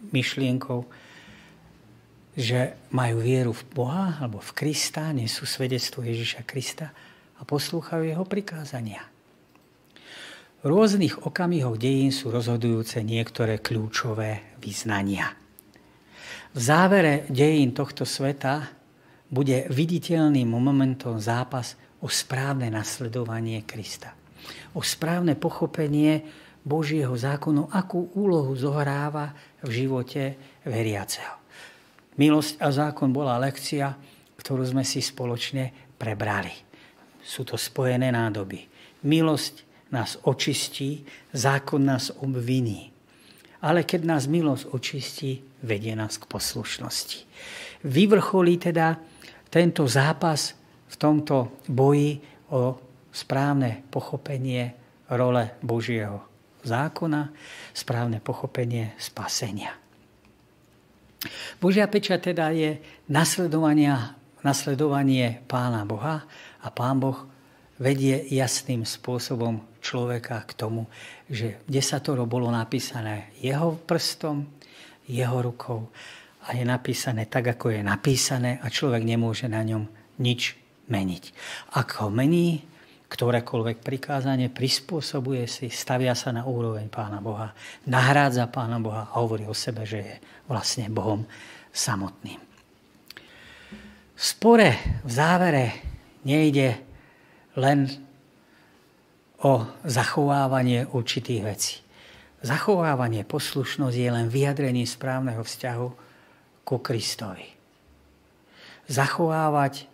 myšlienkou, že majú vieru v Boha alebo v Krista, nesú svedectvo Ježiša Krista a poslúchajú jeho prikázania. Rôznych okamihoch dejín sú rozhodujúce niektoré kľúčové vyznania. V závere dejín tohto sveta bude viditeľným momentom zápas o správne nasledovanie Krista. O správne pochopenie Božieho zákonu, akú úlohu zohráva v živote veriaceho. Milosť a zákon bola lekcia, ktorú sme si spoločne prebrali. Sú to spojené nádoby. Milosť nás očistí, zákon nás obviní. Ale keď nás milosť očistí, vedie nás k poslušnosti. Vyvrcholí teda tento zápas v tomto boji o správne pochopenie role Božieho zákona, správne pochopenie spasenia. Božia pečať teda je nasledovanie Pána Boha a Pán Boh vedie jasným spôsobom človeka k tomu, že desatoro bolo napísané jeho prstom, jeho rukou a je napísané tak, ako je napísané a človek nemôže na ňom nič meniť. Ak ho mení, ktorékoľvek prikázanie prispôsobuje si, stavia sa na úroveň Pána Boha, nahrádza Pána Boha a hovorí o sebe, že je vlastne Bohom samotným. V spore v závere nejde len o zachovávanie určitých vecí. Zachovávanie poslušnosť je len vyjadrenie správneho vzťahu ku Kristovi. Zachovávať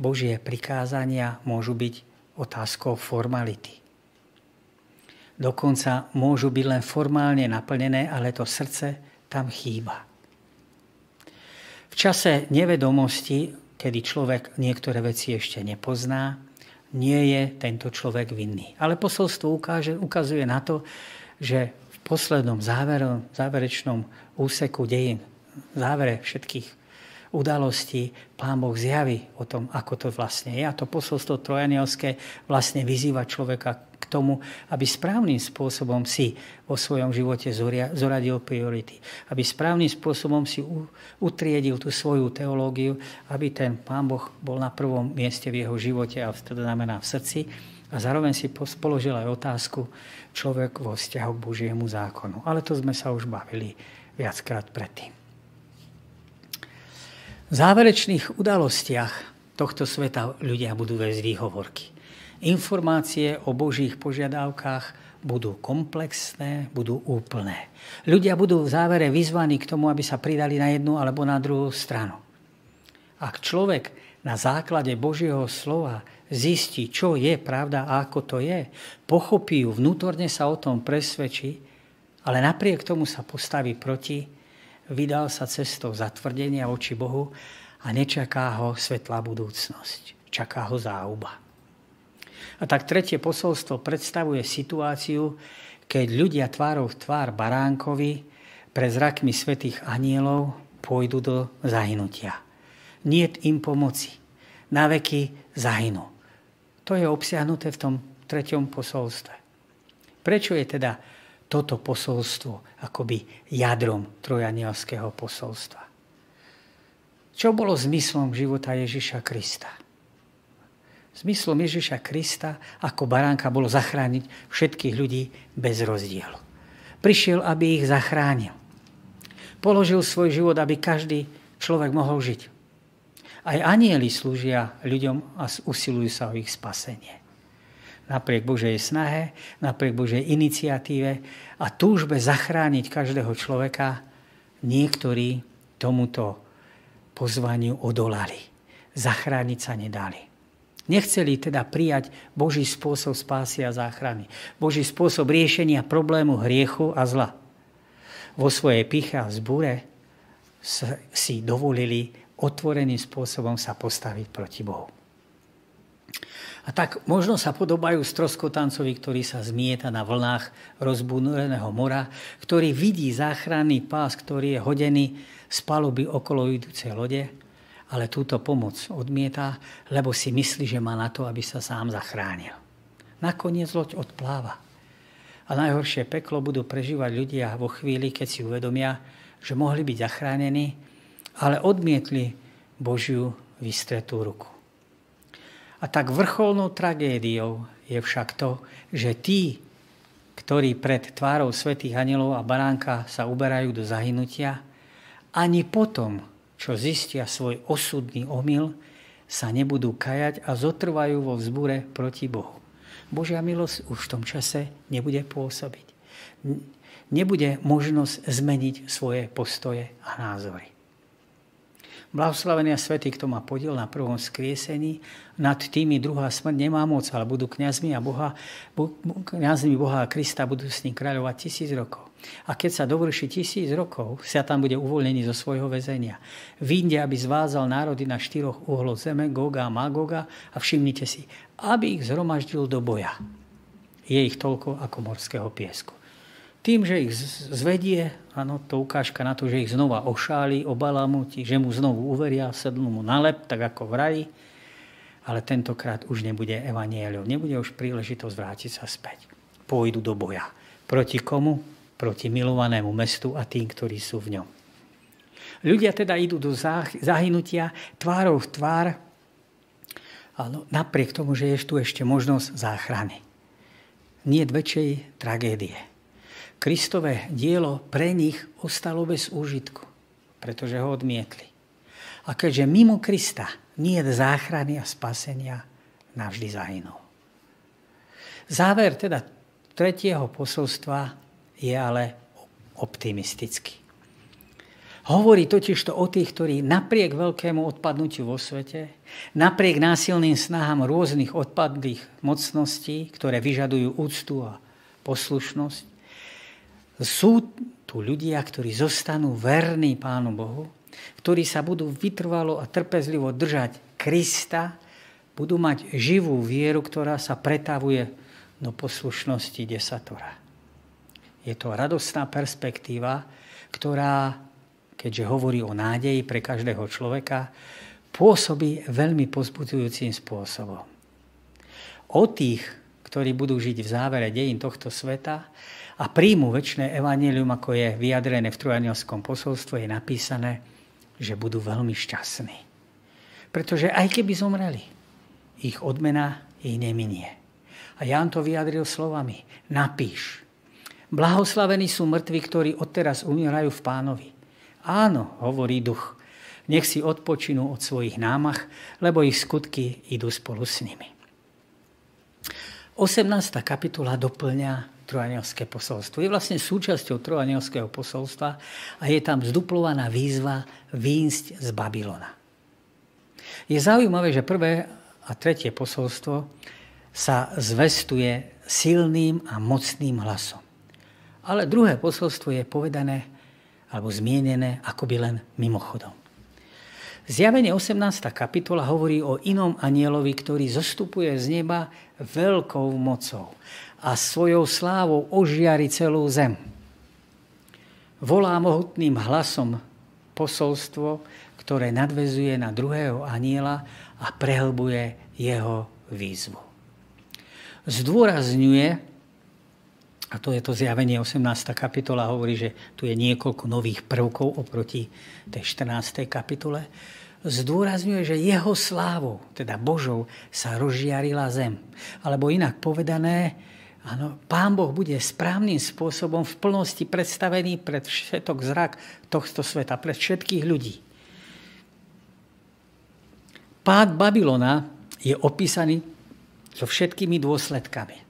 Božie prikázania môžu byť otázkou formality. Dokonca môžu byť len formálne naplnené, ale to srdce tam chýba. V čase nevedomosti, kedy človek niektoré veci ešte nepozná, nie je tento človek vinný. Ale posolstvo ukáže, ukazuje na to, že v poslednom záveru, záverečnom úseku dejín, závere všetkých udalostí, Pán Boh zjaví o tom, ako to vlastne je. A to posolstvo trojanielské vlastne vyzýva človeka k tomu, aby správnym spôsobom si vo svojom živote zoradil priority. Aby správnym spôsobom si utriedil tú svoju teológiu, aby ten Pán Boh bol na prvom mieste v jeho živote a to znamená v srdci. A zároveň si položil aj otázku človek vo vzťahu k Božiemu zákonu. Ale to sme sa už bavili viackrát predtým. V záverečných udalostiach tohto sveta ľudia budú väzť výhovorky. Informácie o Božích požiadavkách budú komplexné, budú úplné. Ľudia budú v závere vyzvaní k tomu, aby sa pridali na jednu alebo na druhú stranu. Ak človek na základe Božieho slova zistí, čo je pravda a ako to je, pochopí ju, vnútorne sa o tom presvedčí, ale napriek tomu sa postaví proti, vydal sa cestou zatvrdenia voči Bohu a nečaká ho svetlá budúcnosť. Čaká ho záuba. A tak tretie posolstvo predstavuje situáciu, keď ľudia tvárov tvár baránkovi pre zrakmi svetých anielov pôjdu do zahynutia. Nie im pomoci. Na veky zahynú. To je obsiahnuté v tom treťom posolstve. Prečo je teda toto posolstvo akoby jadrom trojanielského posolstva? Čo bolo zmyslom života Ježiša Krista? Zmyslom Ježiša Krista ako baránka bolo zachrániť všetkých ľudí bez rozdielu. Prišiel, aby ich zachránil. Položil svoj život, aby každý človek mohol žiť. Aj anieli slúžia ľuďom a usilujú sa o ich spasenie. Napriek Božej snahe, napriek Božej iniciatíve a túžbe zachrániť každého človeka, niektorí tomuto pozvaniu odolali. Zachrániť sa nedali. Nechceli teda prijať Boží spôsob spásy a záchrany. Boží spôsob riešenia problému hriechu a zla. Vo svojej piche a zbure si dovolili otvoreným spôsobom sa postaviť proti Bohu. A tak možno sa podobajú stroskotancovi, ktorý sa zmieta na vlnách rozbúreného mora, ktorý vidí záchranný pás, ktorý je hodený z paluby okolo idúcej lode ale túto pomoc odmieta, lebo si myslí, že má na to, aby sa sám zachránil. Nakoniec loď odpláva. A najhoršie peklo budú prežívať ľudia vo chvíli, keď si uvedomia, že mohli byť zachránení, ale odmietli Božiu vystretú ruku. A tak vrcholnou tragédiou je však to, že tí, ktorí pred tvárou svätých anielov a baránka sa uberajú do zahynutia, ani potom čo zistia svoj osudný omyl, sa nebudú kajať a zotrvajú vo vzbure proti Bohu. Božia milosť už v tom čase nebude pôsobiť. Nebude možnosť zmeniť svoje postoje a názory. Blahoslavený a svetý, kto má podiel na prvom skriesení, nad tými druhá smrť nemá moc, ale budú kňazmi a Boha, kňazmi Boha a Krista budú s ním kráľovať tisíc rokov. A keď sa dovrší tisíc rokov, sa tam bude uvoľnený zo svojho väzenia. Vínde, aby zvázal národy na štyroch uhloch zeme, Goga a Magoga a všimnite si, aby ich zhromaždil do boja. Je ich toľko ako morského piesku. Tým, že ich zvedie, áno, to ukážka na to, že ich znova ošáli, obalamutí, že mu znovu uveria, sednú mu na lep, tak ako v ale tentokrát už nebude evanielium, nebude už príležitosť vrátiť sa späť. Pôjdu do boja. Proti komu? Proti milovanému mestu a tým, ktorí sú v ňom. Ľudia teda idú do zahynutia tvárov v tvár, ale napriek tomu, že je tu ešte možnosť záchrany. Nie väčšej tragédie. Kristové dielo pre nich ostalo bez úžitku, pretože ho odmietli. A keďže mimo Krista nie je záchrany a spasenia, navždy zahynul. Záver teda tretieho posolstva je ale optimistický. Hovorí totiž to o tých, ktorí napriek veľkému odpadnutiu vo svete, napriek násilným snahám rôznych odpadlých mocností, ktoré vyžadujú úctu a poslušnosť, sú tu ľudia, ktorí zostanú verní Pánu Bohu, ktorí sa budú vytrvalo a trpezlivo držať Krista, budú mať živú vieru, ktorá sa pretavuje do poslušnosti desatora. Je to radostná perspektíva, ktorá keďže hovorí o nádeji pre každého človeka, pôsobí veľmi pozbudzujúcim spôsobom. O tých, ktorí budú žiť v závere dejín tohto sveta a príjmu väčšie evanílium, ako je vyjadrené v Trojanielskom posolstve, je napísané, že budú veľmi šťastní. Pretože aj keby zomreli, ich odmena ich neminie. A Ján to vyjadril slovami. Napíš. Blahoslavení sú mŕtvi, ktorí odteraz umierajú v pánovi. Áno, hovorí duch. Nech si odpočinú od svojich námach, lebo ich skutky idú spolu s nimi. 18. kapitola doplňa trojanielské posolstvo. Je vlastne súčasťou trojanielského posolstva a je tam zduplovaná výzva výjsť z Babylona. Je zaujímavé, že prvé a tretie posolstvo sa zvestuje silným a mocným hlasom. Ale druhé posolstvo je povedané alebo zmienené akoby len mimochodom. Zjavenie 18. kapitola hovorí o inom anielovi, ktorý zostupuje z neba veľkou mocou a svojou slávou ožiari celú zem. Volá mohutným hlasom posolstvo, ktoré nadvezuje na druhého aniela a prehlbuje jeho výzvu. Zdôrazňuje, a to je to zjavenie 18. kapitola, hovorí, že tu je niekoľko nových prvkov oproti tej 14. kapitole. Zdôrazňuje, že jeho slávou, teda Božou, sa rozžiarila zem. Alebo inak povedané, áno, Pán Boh bude správnym spôsobom v plnosti predstavený pred všetok zrak tohto sveta, pred všetkých ľudí. Pád Babylona je opísaný so všetkými dôsledkami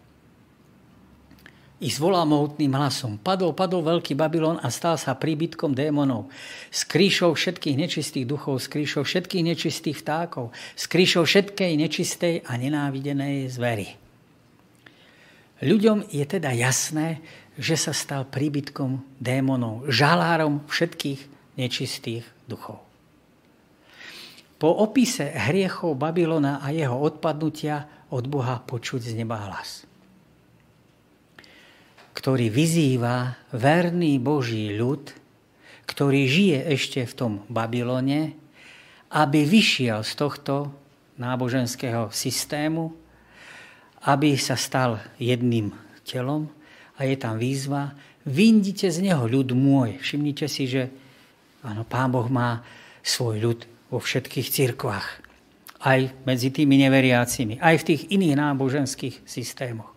i zvolal mohutným hlasom. Padol, padol veľký Babylon a stal sa príbytkom démonov. S kríšou všetkých nečistých duchov, s kríšou všetkých nečistých vtákov, s kríšou všetkej nečistej a nenávidenej zvery. Ľuďom je teda jasné, že sa stal príbytkom démonov, žalárom všetkých nečistých duchov. Po opise hriechov Babylona a jeho odpadnutia od Boha počuť z neba hlas ktorý vyzýva verný Boží ľud, ktorý žije ešte v tom Babylone, aby vyšiel z tohto náboženského systému, aby sa stal jedným telom a je tam výzva, vyndite z neho ľud môj. Všimnite si, že áno, Pán Boh má svoj ľud vo všetkých cirkvách. Aj medzi tými neveriacimi, aj v tých iných náboženských systémoch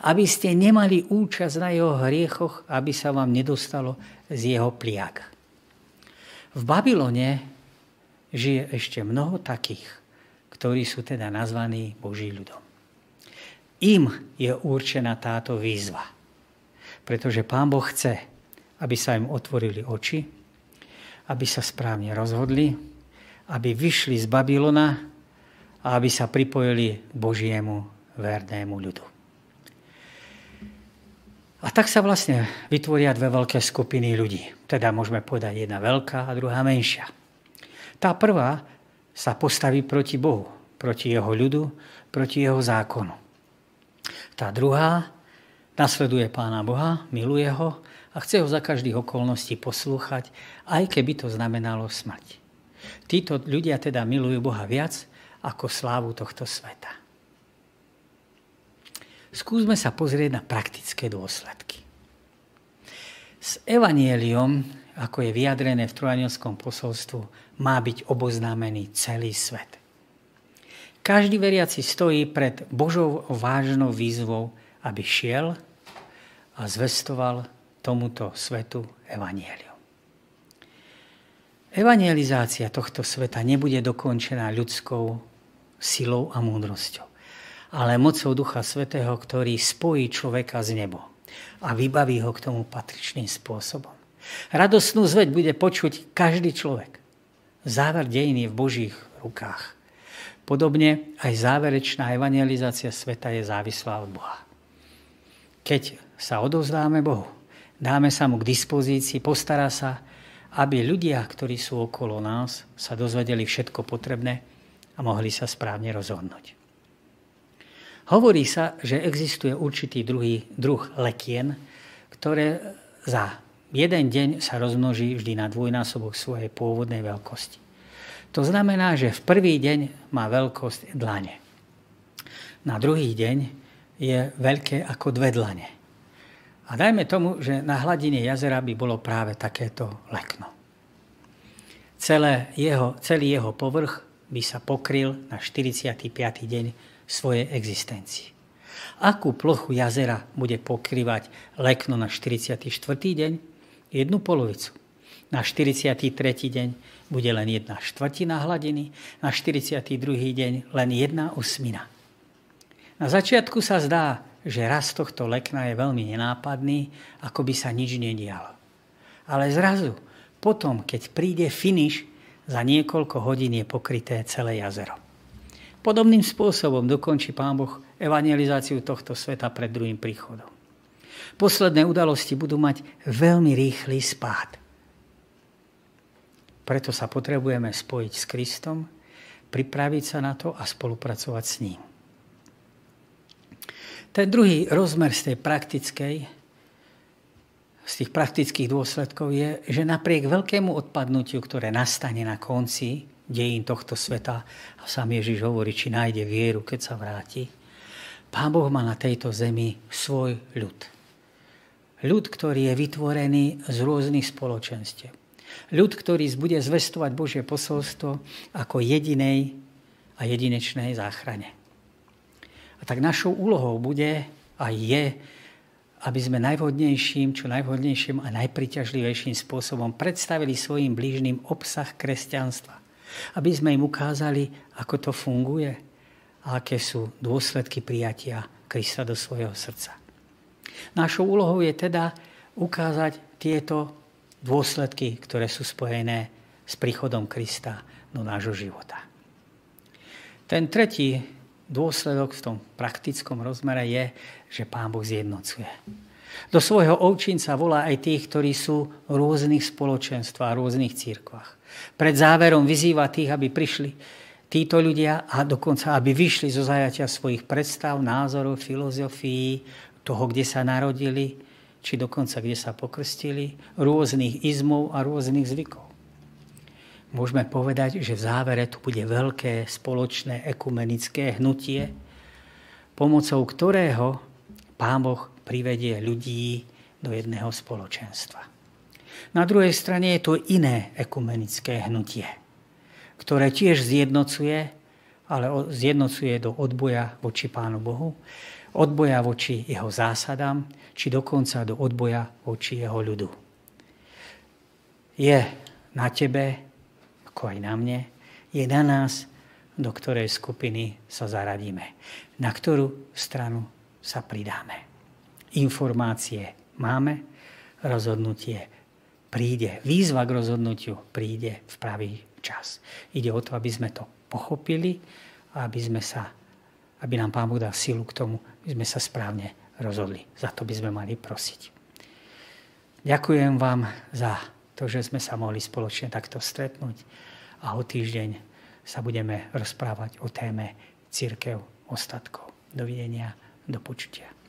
aby ste nemali účasť na jeho hriechoch, aby sa vám nedostalo z jeho pliak. V Babylone žije ešte mnoho takých, ktorí sú teda nazvaní Boží ľudom. Im je určená táto výzva, pretože Pán Boh chce, aby sa im otvorili oči, aby sa správne rozhodli, aby vyšli z Babylona a aby sa pripojili k Božiemu vernému ľudu. A tak sa vlastne vytvoria dve veľké skupiny ľudí. Teda môžeme povedať jedna veľká a druhá menšia. Tá prvá sa postaví proti Bohu, proti jeho ľudu, proti jeho zákonu. Tá druhá nasleduje Pána Boha, miluje ho a chce ho za každých okolností poslúchať, aj keby to znamenalo smrť. Títo ľudia teda milujú Boha viac ako slávu tohto sveta. Skúsme sa pozrieť na praktické dôsledky. S evanieliom, ako je vyjadrené v trojanielskom posolstvu, má byť oboznámený celý svet. Každý veriaci stojí pred Božou vážnou výzvou, aby šiel a zvestoval tomuto svetu evanielium. Evangelizácia tohto sveta nebude dokončená ľudskou silou a múdrosťou ale mocou Ducha Svetého, ktorý spojí človeka s nebom a vybaví ho k tomu patričným spôsobom. Radostnú zveď bude počuť každý človek. Záver dejiny je v Božích rukách. Podobne aj záverečná evangelizácia sveta je závislá od Boha. Keď sa odovzdáme Bohu, dáme sa mu k dispozícii, postará sa, aby ľudia, ktorí sú okolo nás, sa dozvedeli všetko potrebné a mohli sa správne rozhodnúť. Hovorí sa, že existuje určitý druhý druh lekien, ktoré za jeden deň sa rozmnoží vždy na dvojnásobok svojej pôvodnej veľkosti. To znamená, že v prvý deň má veľkosť dlane. Na druhý deň je veľké ako dve dlane. A dajme tomu, že na hladine jazera by bolo práve takéto lekno. Celé jeho, celý jeho povrch by sa pokryl na 45. deň svojej existencii. Akú plochu jazera bude pokrývať lekno na 44. deň? Jednu polovicu. Na 43. deň bude len jedna štvrtina hladiny, na 42. deň len jedna osmina. Na začiatku sa zdá, že rast tohto lekna je veľmi nenápadný, ako by sa nič nedialo. Ale zrazu, potom, keď príde finish, za niekoľko hodín je pokryté celé jazero. Podobným spôsobom dokončí Pán Boh evangelizáciu tohto sveta pred druhým príchodom. Posledné udalosti budú mať veľmi rýchly spád. Preto sa potrebujeme spojiť s Kristom, pripraviť sa na to a spolupracovať s ním. Ten druhý rozmer z tej praktickej, z tých praktických dôsledkov je, že napriek veľkému odpadnutiu, ktoré nastane na konci dejín tohto sveta. A sám Ježiš hovorí, či nájde vieru, keď sa vráti. Pán Boh má na tejto zemi svoj ľud. Ľud, ktorý je vytvorený z rôznych spoločenstiev. Ľud, ktorý bude zvestovať Božie posolstvo ako jedinej a jedinečnej záchrane. A tak našou úlohou bude a je, aby sme najvhodnejším, čo najvhodnejším a najpriťažlivejším spôsobom predstavili svojim blížnym obsah kresťanstva aby sme im ukázali, ako to funguje a aké sú dôsledky prijatia Krista do svojho srdca. Našou úlohou je teda ukázať tieto dôsledky, ktoré sú spojené s príchodom Krista do nášho života. Ten tretí dôsledok v tom praktickom rozmere je, že Pán Boh zjednocuje. Do svojho ovčinca volá aj tých, ktorí sú v rôznych spoločenstvách, rôznych církvách. Pred záverom vyzýva tých, aby prišli títo ľudia a dokonca, aby vyšli zo zajatia svojich predstav, názorov, filozofií, toho, kde sa narodili, či dokonca kde sa pokrstili, rôznych izmov a rôznych zvykov. Môžeme povedať, že v závere tu bude veľké spoločné ekumenické hnutie, pomocou ktorého Pán Boh privedie ľudí do jedného spoločenstva. Na druhej strane je to iné ekumenické hnutie, ktoré tiež zjednocuje, ale zjednocuje do odboja voči Pánu Bohu, odboja voči jeho zásadám, či dokonca do odboja voči jeho ľudu. Je na tebe, ako aj na mne, je na nás, do ktorej skupiny sa zaradíme, na ktorú stranu sa pridáme. Informácie máme, rozhodnutie príde, výzva k rozhodnutiu príde v pravý čas. Ide o to, aby sme to pochopili a aby, sme sa, aby nám Pán Boh dal silu k tomu, aby sme sa správne rozhodli. Za to by sme mali prosiť. Ďakujem vám za to, že sme sa mohli spoločne takto stretnúť a o týždeň sa budeme rozprávať o téme církev ostatkov. Dovidenia, do počutia.